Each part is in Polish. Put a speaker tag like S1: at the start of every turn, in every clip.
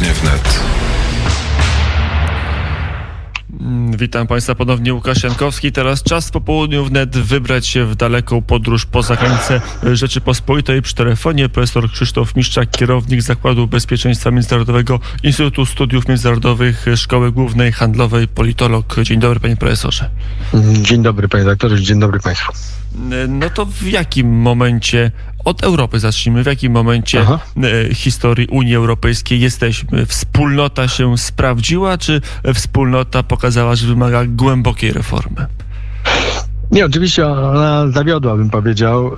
S1: Popołudnie wnet.
S2: Witam Państwa ponownie, Łukasz Jankowski. Teraz czas po południu wnet wybrać się w daleką podróż poza granice Rzeczypospolitej. Przy telefonie profesor Krzysztof Miszczak, kierownik Zakładu Bezpieczeństwa Międzynarodowego Instytutu Studiów Międzynarodowych Szkoły Głównej Handlowej, politolog. Dzień dobry panie profesorze.
S3: Dzień dobry panie doktorze, dzień dobry państwu.
S2: No to w jakim momencie od Europy zacznijmy. W jakim momencie Aha. E, historii Unii Europejskiej jesteśmy? Wspólnota się sprawdziła, czy wspólnota pokazała, że wymaga głębokiej reformy?
S3: Nie, oczywiście ona zawiodła, bym powiedział,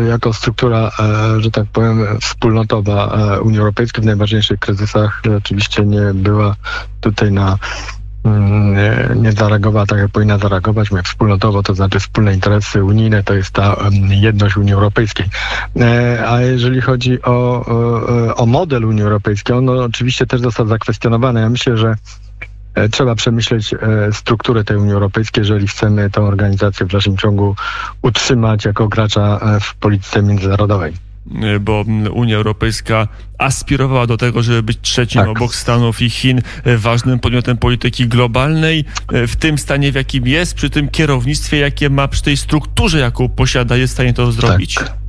S3: e, jako struktura, e, że tak powiem, wspólnotowa Unii Europejskiej w najważniejszych kryzysach. Oczywiście nie była tutaj na nie, nie zareagowała tak, jak powinna zareagować. My wspólnotowo, to znaczy wspólne interesy unijne, to jest ta jedność Unii Europejskiej. E, a jeżeli chodzi o, o, o model Unii Europejskiej, on no, oczywiście też został zakwestionowany. Ja myślę, że e, trzeba przemyśleć e, strukturę tej Unii Europejskiej, jeżeli chcemy tę organizację w dalszym ciągu utrzymać jako gracza w polityce międzynarodowej.
S2: Y, bo Unia Europejska aspirowała do tego, żeby być trzecim tak. obok Stanów i Chin y, ważnym podmiotem polityki globalnej. Y, w tym stanie, w jakim jest, przy tym kierownictwie, jakie ma, przy tej strukturze, jaką posiada, jest w stanie to zrobić.
S3: Tak.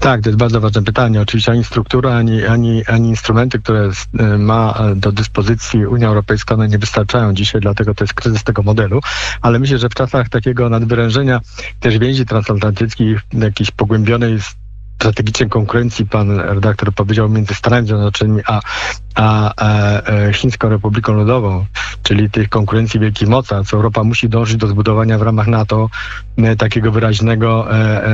S3: Tak, to jest bardzo ważne pytanie. Oczywiście ani struktura, ani, ani, ani instrumenty, które ma do dyspozycji Unia Europejska, one nie wystarczają dzisiaj, dlatego to jest kryzys tego modelu. Ale myślę, że w czasach takiego nadwyrężenia też więzi transatlantyckich, jakiejś pogłębionej strategicznej konkurencji, pan redaktor powiedział, między Stanami Zjednoczonymi a, a, a, a Chińską Republiką Ludową, czyli tych konkurencji wielkich mocarstw. Europa musi dążyć do zbudowania w ramach NATO e, takiego wyraźnego e,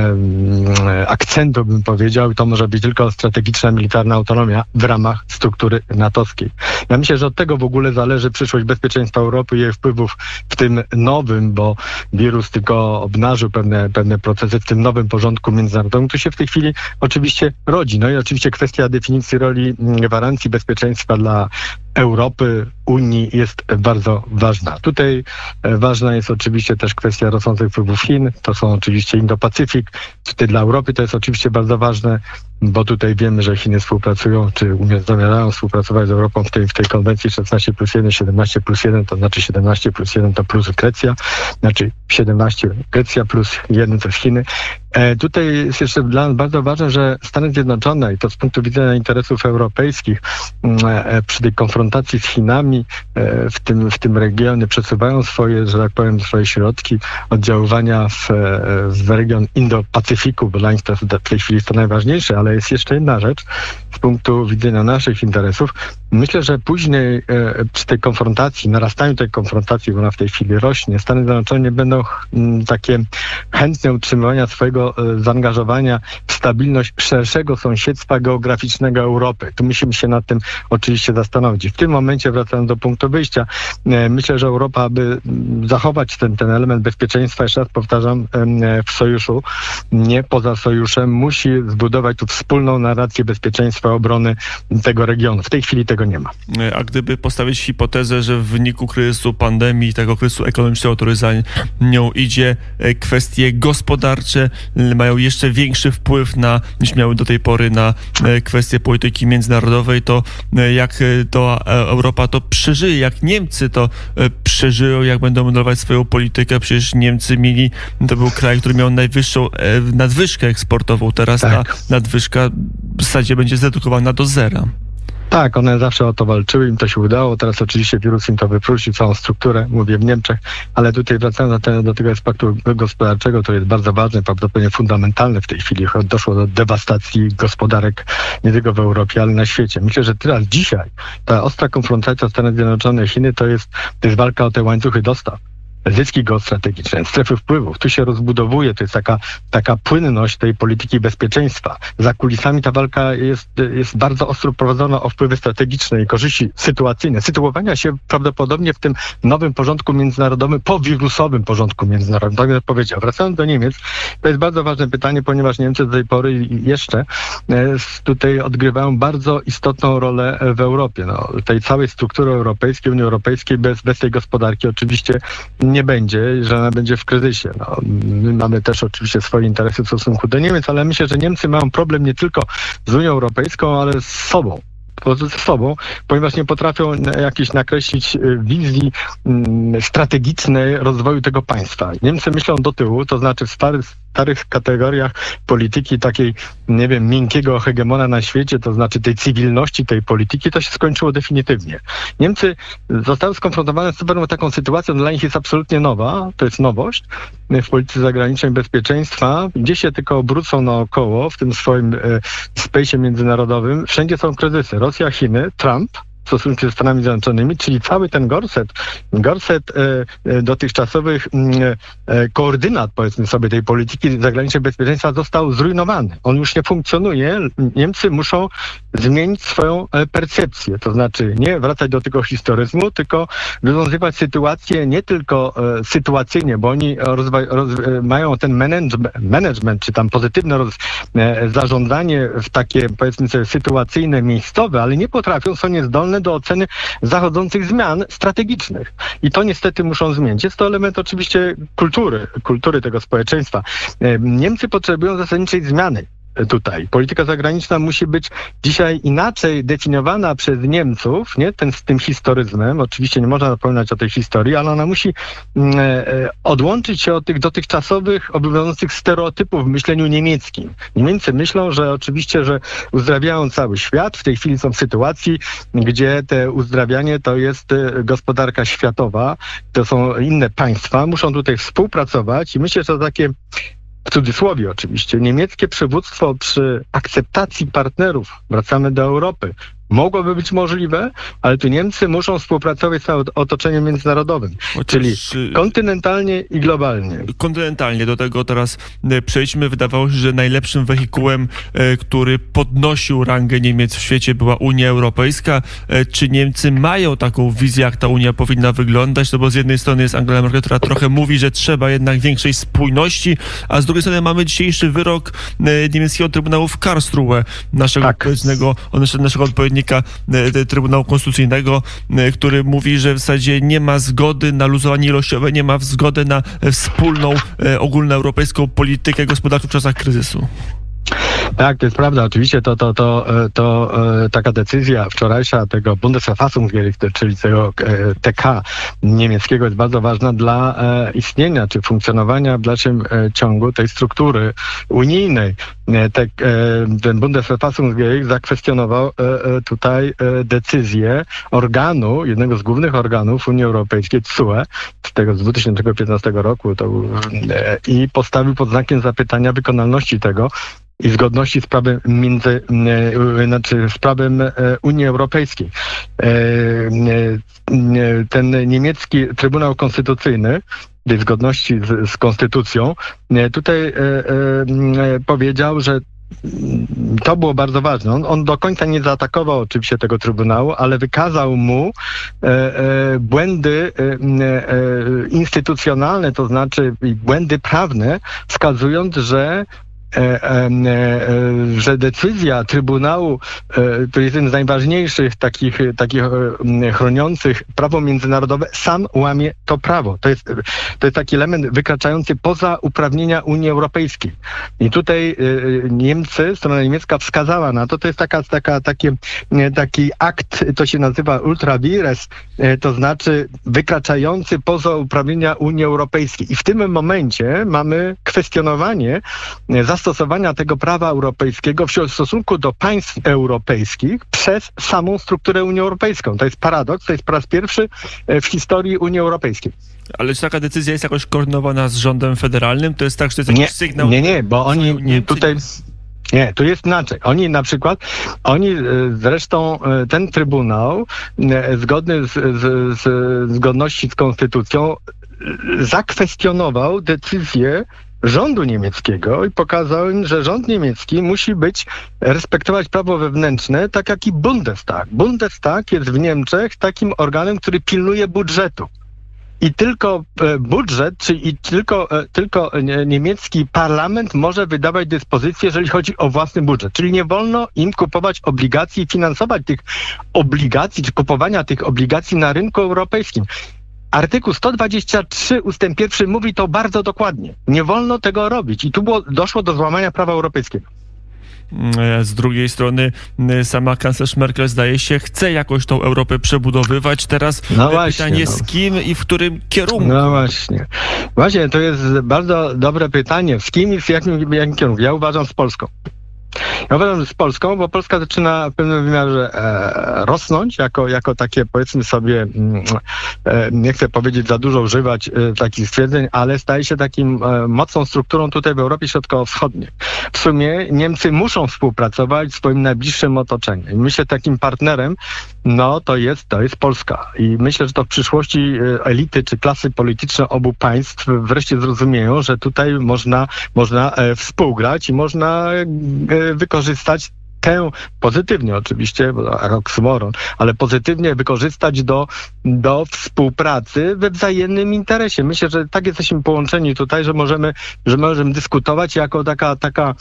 S3: e, akcentu, bym powiedział, i to może być tylko strategiczna militarna autonomia w ramach struktury natowskiej. Ja myślę, że od tego w ogóle zależy przyszłość bezpieczeństwa Europy i jej wpływów w tym nowym, bo wirus tylko obnażył pewne, pewne procesy w tym nowym porządku międzynarodowym, który się w tej chwili oczywiście rodzi. No i oczywiście kwestia definicji roli mm, gwarancji bezpieczeństwa dla Europy, Unii jest bardzo ważna. Tutaj e, ważna jest oczywiście też kwestia rosnących wpływów Chin, to są oczywiście Indo-Pacyfik. Tutaj dla Europy to jest oczywiście bardzo ważne, bo tutaj wiemy, że Chiny współpracują, czy zamierzają współpracować z Europą w tej, w tej konwencji 16 plus 1, 17 plus 1, to znaczy 17 plus 1 to plus Grecja, znaczy 17 Grecja plus 1 to Chiny. E, tutaj jest jeszcze dla nas bardzo ważne, że Stany Zjednoczone i to z punktu widzenia interesów europejskich mm, e, przy tej konfrontacji z Chinami e, w tym, w tym regionie przesuwają swoje, że tak powiem, swoje środki oddziaływania w, w region Indo-Pacyfiku, bo dla nich to w tej chwili jest to najważniejsze, ale jest jeszcze jedna rzecz z punktu widzenia naszych interesów. Myślę, że później przy tej konfrontacji, narastaniu tej konfrontacji, bo ona w tej chwili rośnie, Stany Zjednoczone będą takie chętne utrzymywania swojego E, zaangażowania w stabilność szerszego sąsiedztwa geograficznego Europy. Tu musimy się nad tym oczywiście zastanowić. W tym momencie, wracając do punktu wyjścia, e, myślę, że Europa, aby zachować ten, ten element bezpieczeństwa, jeszcze raz powtarzam, e, w sojuszu, nie poza sojuszem, musi zbudować tu wspólną narrację bezpieczeństwa, obrony tego regionu. W tej chwili tego nie ma.
S2: A gdyby postawić hipotezę, że w wyniku kryzysu pandemii, tego kryzysu ekonomicznego, który za nią idzie, kwestie gospodarcze mają jeszcze większy wpływ na, niż miały do tej pory na e, kwestie polityki międzynarodowej, to e, jak e, to Europa to przeżyje, jak Niemcy to przeżyją, jak będą modelować swoją politykę. Przecież Niemcy mieli, to był kraj, który miał najwyższą nadwyżkę eksportową. Teraz tak. ta nadwyżka w zasadzie będzie zredukowana do zera.
S3: Tak, one zawsze o to walczyły, im to się udało. Teraz oczywiście wirus im to wyprócił, całą strukturę, mówię w Niemczech, ale tutaj wracając do, do tego aspektu gospodarczego, to jest bardzo ważne, prawdopodobnie fundamentalne w tej chwili. Doszło do dewastacji gospodarek nie tylko w Europie, ale na świecie. Myślę, że teraz, dzisiaj, ta ostra konfrontacja Stanów Zjednoczonych Chiny to jest, to jest walka o te łańcuchy dostaw zyski geostrategiczne, strefy wpływów. Tu się rozbudowuje, to jest taka, taka płynność tej polityki bezpieczeństwa. Za kulisami ta walka jest, jest bardzo ostro prowadzona o wpływy strategiczne i korzyści sytuacyjne. Sytuowania się prawdopodobnie w tym nowym porządku międzynarodowym, powirusowym porządku międzynarodowym, jak powiedział. Wracając do Niemiec, to jest bardzo ważne pytanie, ponieważ Niemcy do tej pory jeszcze e, tutaj odgrywają bardzo istotną rolę w Europie. No, tej całej struktury europejskiej, Unii Europejskiej bez, bez tej gospodarki oczywiście nie nie będzie, że ona będzie w kryzysie. No, my mamy też oczywiście swoje interesy w stosunku do Niemiec, ale myślę, że Niemcy mają problem nie tylko z Unią Europejską, ale z sobą. ze sobą, ponieważ nie potrafią jakiejś nakreślić y, wizji mm, strategicznej rozwoju tego państwa. Niemcy myślą do tyłu, to znaczy w starych, starych kategoriach polityki takiej, nie wiem, miękkiego hegemona na świecie, to znaczy tej cywilności tej polityki, to się skończyło definitywnie. Niemcy zostały skonfrontowane z pewną taką sytuacją, dla nich jest absolutnie nowa, to jest nowość w polityce zagranicznej bezpieczeństwa, gdzie się tylko obrócą naokoło w tym swoim e, międzynarodowym, wszędzie są kryzysy. Rosja, Chiny, Trump, w stosunku ze Stanami Zjednoczonymi, czyli cały ten gorset, gorset e, e, dotychczasowych mm, e, koordynat, powiedzmy sobie, tej polityki zagranicznej bezpieczeństwa został zrujnowany. On już nie funkcjonuje. Niemcy muszą zmienić swoją percepcję, to znaczy nie wracać do tego historyzmu, tylko rozwiązywać sytuację nie tylko sytuacyjnie, bo oni mają ten management, czy tam pozytywne zarządzanie w takie, powiedzmy sobie, sytuacyjne, miejscowe, ale nie potrafią, są niezdolne do oceny zachodzących zmian strategicznych. I to niestety muszą zmienić. Jest to element oczywiście kultury, kultury tego społeczeństwa. Niemcy potrzebują zasadniczej zmiany tutaj. Polityka zagraniczna musi być dzisiaj inaczej definiowana przez Niemców, nie? Ten, z tym historyzmem. Oczywiście nie można zapominać o tej historii, ale ona musi mm, e, e, odłączyć się od tych dotychczasowych, obowiązujących stereotypów w myśleniu niemieckim. Niemcy myślą, że oczywiście, że uzdrawiają cały świat. W tej chwili są w sytuacji, gdzie te uzdrawianie to jest e, gospodarka światowa, to są inne państwa, muszą tutaj współpracować i myślę, że takie w cudzysłowie oczywiście, niemieckie przywództwo przy akceptacji partnerów, wracamy do Europy, mogłoby być możliwe, ale tu Niemcy muszą współpracować z otoczeniem międzynarodowym, Chociaż... czyli y, kontynentalnie i globalnie.
S2: Kontynentalnie, do tego teraz y, przejdźmy. Wydawało się, że najlepszym wehikułem, y, który podnosił rangę Niemiec w świecie była Unia Europejska. Czy Niemcy mają taką wizję, jak ta Unia powinna wyglądać? No bo z jednej strony jest Angela Merkel, która trochę mówi, że trzeba jednak większej spójności, a z drugiej strony mamy dzisiejszy wyrok niemieckiego Trybunału w Karlsruhe, naszego tak. odpowiedniego, naszego odpowiedniego odpowiednika e, Trybunału Konstytucyjnego, e, który mówi, że w zasadzie nie ma zgody na luzowanie ilościowe, nie ma zgody na wspólną e, ogólnoeuropejską politykę gospodarczą w czasach kryzysu.
S3: Tak, to jest prawda. Oczywiście to, to, to, to taka decyzja wczorajsza tego Bundesverfassungsgericht, czyli tego TK niemieckiego jest bardzo ważna dla istnienia czy funkcjonowania w dalszym ciągu tej struktury unijnej. E, te, e, ten Bundesverfassungsgericht zakwestionował e, tutaj decyzję organu, jednego z głównych organów Unii Europejskiej, TSUE, z tego z 2015 roku to, i postawił pod znakiem zapytania wykonalności tego i zgodności z prawem między, znaczy z prawem Unii Europejskiej. Ten niemiecki Trybunał Konstytucyjny tej zgodności z, z konstytucją, e, tutaj e, e, powiedział, że to było bardzo ważne. On, on, do końca nie zaatakował oczywiście tego Trybunału, ale wykazał mu e, e, błędy e, instytucjonalne, to znaczy błędy prawne, wskazując, że E, e, e, że decyzja Trybunału, to jest jeden z najważniejszych takich, takich chroniących prawo międzynarodowe, sam łamie to prawo. To jest, to jest taki element wykraczający poza uprawnienia Unii Europejskiej. I tutaj Niemcy, strona niemiecka wskazała na to, to jest taka, taka, takie, taki akt, to się nazywa ultra vires, to znaczy wykraczający poza uprawnienia Unii Europejskiej. I w tym momencie mamy kwestionowanie zastosowania stosowania tego prawa europejskiego w stosunku do państw europejskich przez samą strukturę Unii Europejską. To jest paradoks, to jest po raz pierwszy e, w historii Unii Europejskiej.
S2: Ale czy taka decyzja jest jakoś koordynowana z rządem federalnym? To jest tak, że to jest jakiś
S3: nie,
S2: sygnał?
S3: Nie, nie, bo oni tutaj... Nie, tu jest inaczej. Oni na przykład, oni e, zresztą e, ten Trybunał, zgodny z, z, z zgodności z konstytucją, zakwestionował decyzję rządu niemieckiego i pokazał im, że rząd niemiecki musi być, respektować prawo wewnętrzne, tak jak i Bundestag. Bundestag jest w Niemczech takim organem, który pilnuje budżetu. I tylko e, budżet, czyli tylko, e, tylko niemiecki parlament może wydawać dyspozycje, jeżeli chodzi o własny budżet. Czyli nie wolno im kupować obligacji i finansować tych obligacji, czy kupowania tych obligacji na rynku europejskim. Artykuł 123 ustęp 1 mówi to bardzo dokładnie. Nie wolno tego robić i tu było, doszło do złamania prawa europejskiego.
S2: mm, z drugiej strony sama kanclerz Merkel zdaje się chce jakoś tą Europę przebudowywać. Teraz no właśnie, pytanie no. z kim i w którym kierunku?
S3: No właśnie. Właśnie, to jest bardzo dobre pytanie. Z kim i w jakim, jakim kierunku? Ja uważam z Polską. Ja uważam, że z Polską, bo Polska zaczyna w pewnym wymiarze e, rosnąć, jako, jako takie powiedzmy sobie, mm, e, nie chcę powiedzieć za dużo używać e, takich stwierdzeń, ale staje się takim e, mocną strukturą tutaj w Europie Środkowo-Wschodniej. W sumie Niemcy muszą współpracować w swoim najbliższym otoczeniu. I myślę, takim partnerem, no to jest, to jest Polska. I myślę, że to w przyszłości e, elity czy klasy polityczne obu państw wreszcie zrozumieją, że tutaj można, można e, współgrać i można wykorzystać tę pozytywnie oczywiście, oksymoron, ale pozytywnie wykorzystać do, do współpracy we wzajemnym interesie. Myślę, że tak jesteśmy połączeni tutaj, że możemy, że możemy dyskutować jako taka, taka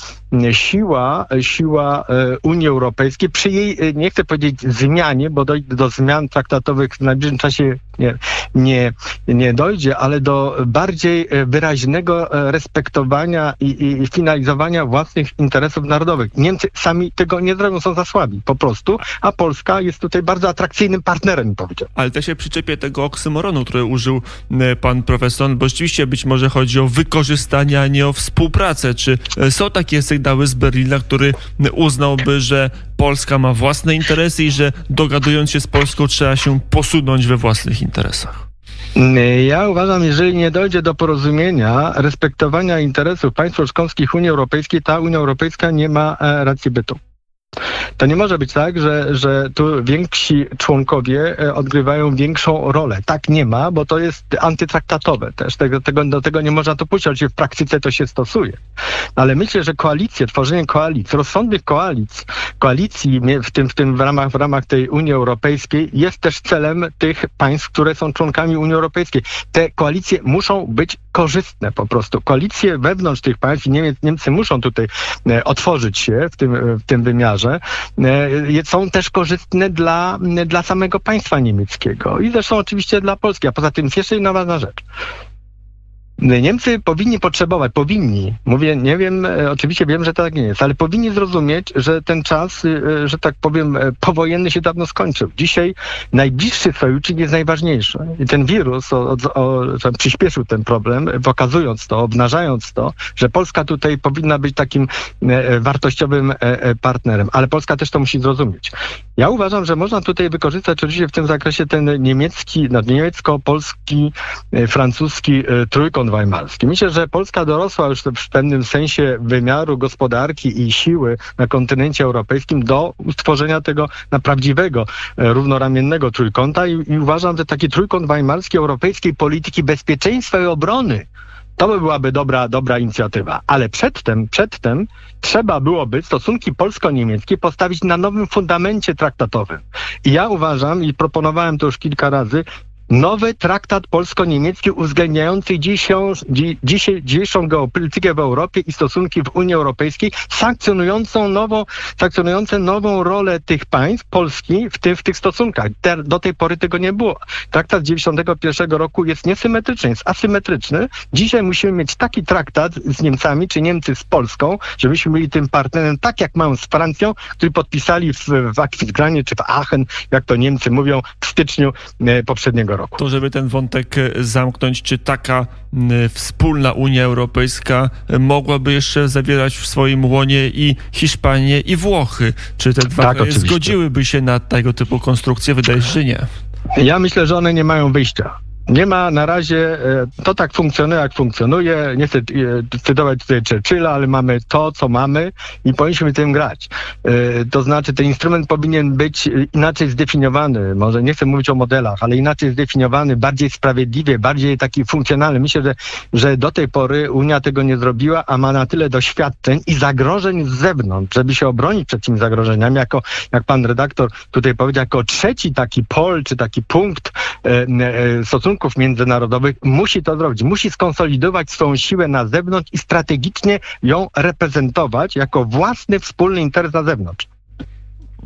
S3: siła, siła e, Unii Europejskiej przy jej, e, nie chcę powiedzieć zmianie, bo dojdzie do zmian traktatowych w najbliższym czasie nie, nie, nie dojdzie, ale do bardziej e, wyraźnego respektowania i, i, finalizowania własnych interesów narodowych. Niemcy sami tego nie zrobią, są za słabi po prostu, a Polska jest tutaj bardzo atrakcyjnym partnerem, powiedział.
S2: Ale też się przyczepię tego oksymoronu, który użył e, pan profesor, bo rzeczywiście być może chodzi o wykorzystanie, a nie o współpracę. Czy e, są takie sygnały z Berlina, który uznałby, że Polska ma własne interesy i że dogadując się z Polską trzeba się posunąć we własnych interesach?
S3: Ja uważam, jeżeli nie dojdzie do porozumienia, respektowania interesów państw członkowskich Unii Europejskiej, ta Unia Europejska nie ma e, racji bytu. To nie może być tak, że, że tu więksi członkowie e, odgrywają większą rolę. Tak nie ma, bo to jest antytraktatowe też. Tego, tego, do tego nie można to puścić, oczywiście w praktyce to się stosuje. Ale myślę, że koalicje, tworzenie koalicji, rozsądnych koalicji, koalicji w tym, w tym w ramach, w ramach tej Unii Europejskiej jest też celem tych państw, które są członkami Unii Europejskiej. Te koalicje muszą być korzystne po prostu. Koalicje wewnątrz tych państw, Niemiec, Niemcy muszą tutaj e, otworzyć się w tym, w tym wymiarze, e, są też korzystne dla, dla samego państwa niemieckiego i zresztą oczywiście dla Polski. A poza tym jest jeszcze jedna ważna rzecz. Niemcy powinni potrzebować, powinni, mówię, nie wiem, e, oczywiście wiem, że tak nie jest, ale powinni zrozumieć, że ten czas, e, że tak powiem, e, powojenny się dawno skończył. Dzisiaj najbliższy sojusznik jest najważniejszy. I ten wirus o, o, o, przyspieszył ten problem, pokazując to, obnażając to, że Polska tutaj powinna być takim wartościowym partnerem, ale Polska też to musi zrozumieć. Ja uważam, że można tutaj wykorzystać oczywiście w tym zakresie ten niemiecki, no, niemiecko-polski, francuski trójkąt weimarski. Myślę, że Polska dorosła już w pewnym sensie wymiaru gospodarki i siły na kontynencie europejskim do stworzenia tego na prawdziwego, e, równoramiennego trójkąta i, i uważam, że taki trójkąt weimarski europejskiej polityki bezpieczeństwa i obrony to by byłaby dobra, dobra inicjatywa. Ale przedtem, przedtem trzeba byłoby stosunki polsko-niemieckie postawić na nowym fundamencie traktatowym. I ja uważam, i proponowałem to już kilka razy, nowy traktat polsko-niemiecki uwzględniający dzisią, dzisiejszą geopolitykę w Europie i stosunki w Unii Europejskiej, sankcjonującą nową, sankcjonujące nową rolę tych państw, Polski, w, w tych stosunkach. Te, do tej pory tego nie było. Traktat 91 roku jest niesymetryczny, jest asymetryczny. Dzisiaj musimy mieć taki traktat z Niemcami, czy Niemcy z Polską, żebyśmy byli tym partnerem, tak jak mają z Francją, który podpisali w, w Akwitgranie, czy w Aachen, jak to Niemcy mówią, w styczniu e, poprzedniego roku.
S2: To, żeby ten wątek e, zamknąć, czy taka wspólna Unia Europejska e, mogłaby jeszcze zawierać w swoim łonie i Hiszpanię, i Włochy? Czy te dwa tak, kraje zgodziłyby się na tego typu konstrukcję? Wydaje się, że nie.
S3: Ja myślę, że one nie mają wyjścia. Nie ma na razie, e, to tak funkcjonuje, jak funkcjonuje. Nie chcę e, cytować tutaj Churchilla, ale mamy to, co mamy i powinniśmy tym grać. E, to znaczy, ten instrument powinien być inaczej zdefiniowany. Może nie chcę mówić o modelach, ale inaczej zdefiniowany, bardziej sprawiedliwie, bardziej taki funkcjonalny. Myślę, że, że do tej pory Unia tego nie zrobiła, a ma na tyle doświadczeń i zagrożeń z zewnątrz, żeby się obronić przed tymi zagrożeniami. Jako, jak pan redaktor tutaj powiedział, jako trzeci taki pol, czy taki punkt stosunku stosunków międzynarodowych musi to zrobić. Musi skonsolidować swoją siłę na zewnątrz i strategicznie ją reprezentować jako własny wspólny interes na zewnątrz.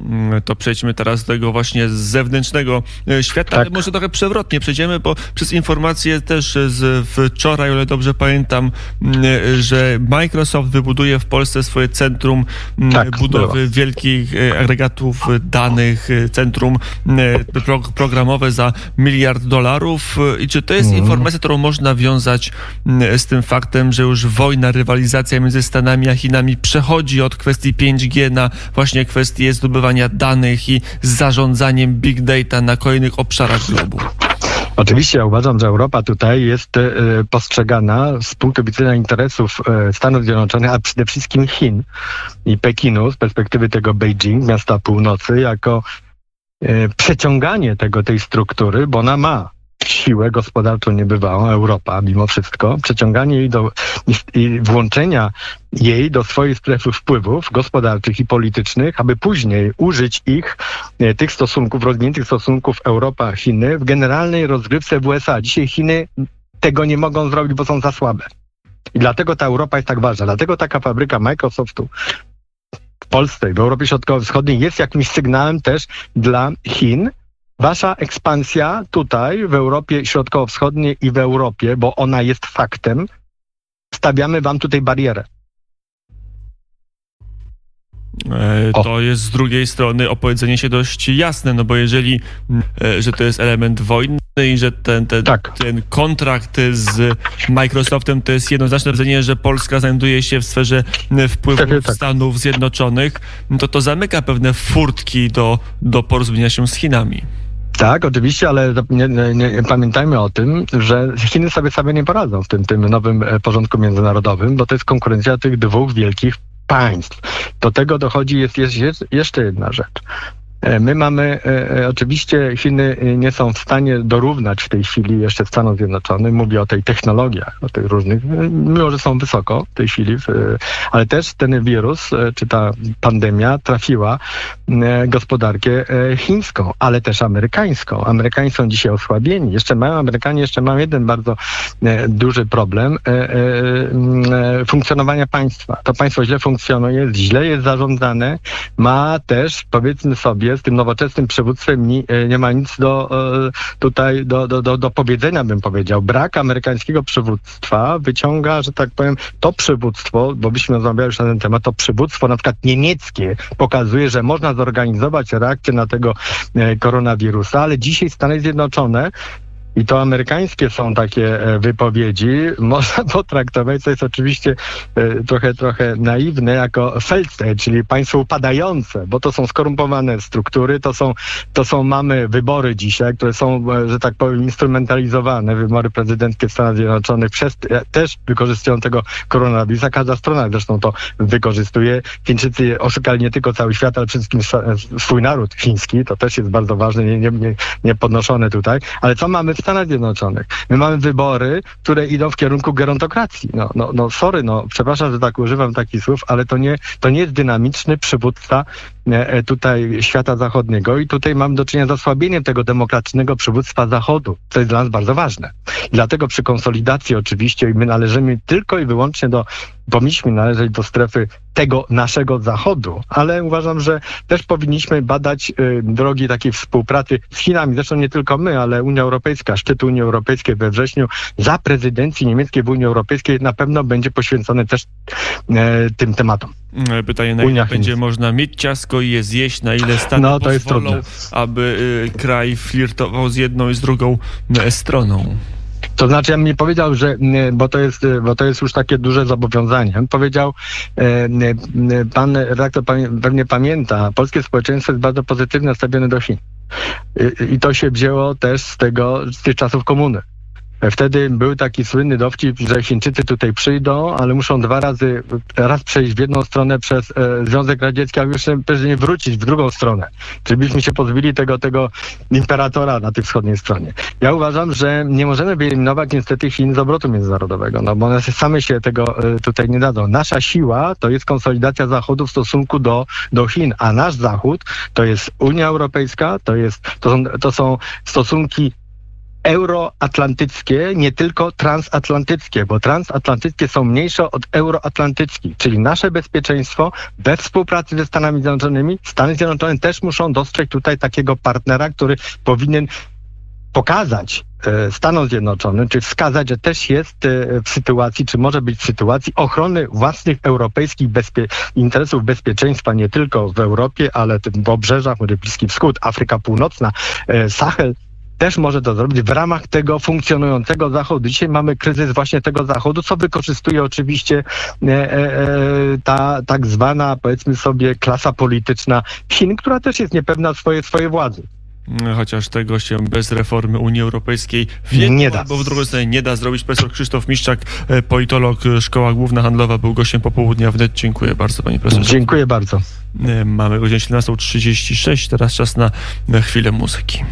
S2: Mm, to przejdźmy teraz do tego właśnie zewnętrznego e, świata, tak. ale może trochę przewrotnie przejdziemy, bo przez informacje też z wczoraj, o ile dobrze pamiętam, mm, że Microsoft wybuduje w Polsce swoje centrum mm, tak, budowy było. wielkich e, agregatów danych, centrum programowe za miliard dolarów. I czy to jest mm. informacja, którą można wiązać z tym faktem, że już wojna, rywalizacja między Stanami a Chinami przechodzi od kwestii 5G na właśnie kwestie zdobywania danych i zarządzaniem big data na kolejnych obszarach globu.
S3: Oczywiście ja uważam, że Europa tutaj jest e, postrzegana z punktu widzenia interesów e, Stanów Zjednoczonych, a przede wszystkim Chin i Pekinu z perspektywy tego Beijing, miasta północy, jako e, przeciąganie tego, tej struktury, bo ona ma siłę gospodarczą niebywałą, Europa mimo wszystko, przeciąganie jej do i włączenia jej do swojej strefy wpływów gospodarczych i politycznych, aby później użyć ich, e, tych stosunków, rozwiniętych stosunków Europa-Chiny w generalnej rozgrywce w USA. Dzisiaj Chiny tego nie mogą zrobić, bo są za słabe. I dlatego ta Europa jest tak ważna. Dlatego taka fabryka Microsoftu w Polsce, w Europie Środkowo-Wschodniej jest jakimś sygnałem też dla Chin, Wasza ekspansja tutaj w Europie Środkowo-Wschodniej i w Europie, bo ona jest faktem, stawiamy wam tutaj barierę.
S2: E, to o. jest z drugiej strony opowiedzenie się dość jasne, no bo jeżeli, e, że to jest element wojny i że ten, ten, tak. ten kontrakt z Microsoftem to jest jednoznaczne wrażenie, że Polska znajduje się w sferze wpływów tak, tak. Stanów Zjednoczonych, to to zamyka pewne furtki do, do porozumienia się z Chinami.
S3: Tak, oczywiście, ale nie, nie, nie, pamiętajmy o tym, że Chiny sobie sobie nie poradzą w tym, tym nowym e, porządku międzynarodowym, bo to jest konkurencja tych dwóch wielkich państw. Do tego dochodzi jest, jest jeszcze jedna rzecz. E, my mamy, e, e, oczywiście Chiny nie są w stanie dorównać w tej chwili jeszcze Stanom Zjednoczonym. Mówię o tej technologiach, o tych różnych, mimo że są wysoko w tej chwili, ale też ten wirus, czy ta pandemia trafiła gospodarkę chińską, ale też amerykańską. Amerykanie są dzisiaj osłabieni. Jeszcze mają, Amerykanie jeszcze mają jeden bardzo duży problem funkcjonowania państwa. To państwo źle funkcjonuje, źle jest zarządzane, ma też, powiedzmy sobie, z tym nowoczesnym przywództwem nie, nie ma nic do e, tutaj do, do, do, do powiedzenia, bym powiedział. Brak amerykańskiego przywództwa wyciąga, że tak powiem, to przywództwo, bo byśmy rozmawiali już na ten temat, to przywództwo na przykład niemieckie pokazuje, że można zorganizować reakcję na tego e, koronawirusa, ale dzisiaj Stany Zjednoczone i to amerykańskie są takie e, wypowiedzi, można potraktować, co jest oczywiście e, trochę, trochę naiwne, jako Feldstate, czyli państwo upadające, bo to są skorumpowane struktury, to są, to są mamy wybory dzisiaj, które są, e, że tak powiem, instrumentalizowane, wybory prezydenckie w Stanach Zjednoczonych przez, też wykorzystują tego koronawirusa. Każda strona zresztą to wykorzystuje. Chińczycy oszukali nie tylko cały świat, ale przede wszystkim swój naród chiński, to też jest bardzo ważne, nie, nie, nie podnoszone tutaj. Ale co mamy w Stanach Zjednoczonych. My mamy wybory, które idą w kierunku gerontokracji. No, no, no sorry, no, przepraszam, że tak używam takich słów, ale to nie, to nie jest dynamiczny przywódca e, e, tutaj świata zachodniego i tutaj mam do czynienia z osłabieniem tego demokratycznego przywództwa Zachodu, co jest dla nas bardzo ważne. Dlatego przy konsolidacji oczywiście my należymy tylko i wyłącznie do powinniśmy należeć do strefy tego naszego zachodu, ale uważam, że też powinniśmy badać y, drogi takiej współpracy z Chinami. Zresztą nie tylko my, ale Unia Europejska, szczyt Unii Europejskiej we wrześniu za prezydencji niemieckiej w Unii Europejskiej na pewno będzie poświęcony też e, tym tematom.
S2: E, pytanie, na ile będzie można mieć ciasko i je zjeść, na ile Stany no, pozwolą, aby y, kraj flirtował z jedną i z drugą e, stroną.
S3: To znaczy, ja mi powiedział, że, bo to jest, bo to jest już takie duże zobowiązanie. On powiedział, e, pan redaktor pewnie pamięta, polskie społeczeństwo jest bardzo pozytywnie nastawione do Chin. I to się wzięło też z tego, z tych czasów komuny. Wtedy był taki słynny dowcip, że Chińczycy tutaj przyjdą, ale muszą dwa razy, raz przejść w jedną stronę przez e, Związek Radziecki, a już później wrócić w drugą stronę. Czyli byśmy się pozbyli tego, tego imperatora na tej wschodniej stronie. Ja uważam, że nie możemy wyeliminować niestety Chin z obrotu międzynarodowego, no bo one same się tego e, tutaj nie dadzą. Nasza siła to jest konsolidacja Zachodu w stosunku do, do Chin, a nasz Zachód to jest Unia Europejska, to, jest, to, są, to są stosunki euroatlantyckie, nie tylko transatlantyckie, bo transatlantyckie są mniejsze od euroatlantyckich, czyli nasze bezpieczeństwo we współpracy ze Stanami Zjednoczonymi. Stany Zjednoczone też muszą dostrzec tutaj takiego partnera, który powinien pokazać e, Stanom Zjednoczonym, czy wskazać, że też jest e, w sytuacji, czy może być w sytuacji ochrony własnych europejskich bezpie interesów bezpieczeństwa nie tylko w Europie, ale w obrzeżach, może Bliski Wschód, Afryka Północna, e, Sahel, też może to zrobić w ramach tego funkcjonującego Zachodu. Dzisiaj mamy kryzys właśnie tego Zachodu, co wykorzystuje oczywiście e, e, ta tak zwana, powiedzmy sobie, klasa polityczna Chin, która też jest niepewna swojej, swojej władzy.
S2: Chociaż tego się bez reformy Unii Europejskiej w jedną
S3: Nie da.
S2: albo w drugą stronę nie da zrobić. Profesor Krzysztof Miszczak, e, politolog, e, Szkoła Główna Handlowa, był gościem popołudnia wnet. Dziękuję bardzo, panie profesorze.
S3: Dziękuję bardzo.
S2: E, Mamy godzinę 17.36, teraz czas na chwilę muzyki.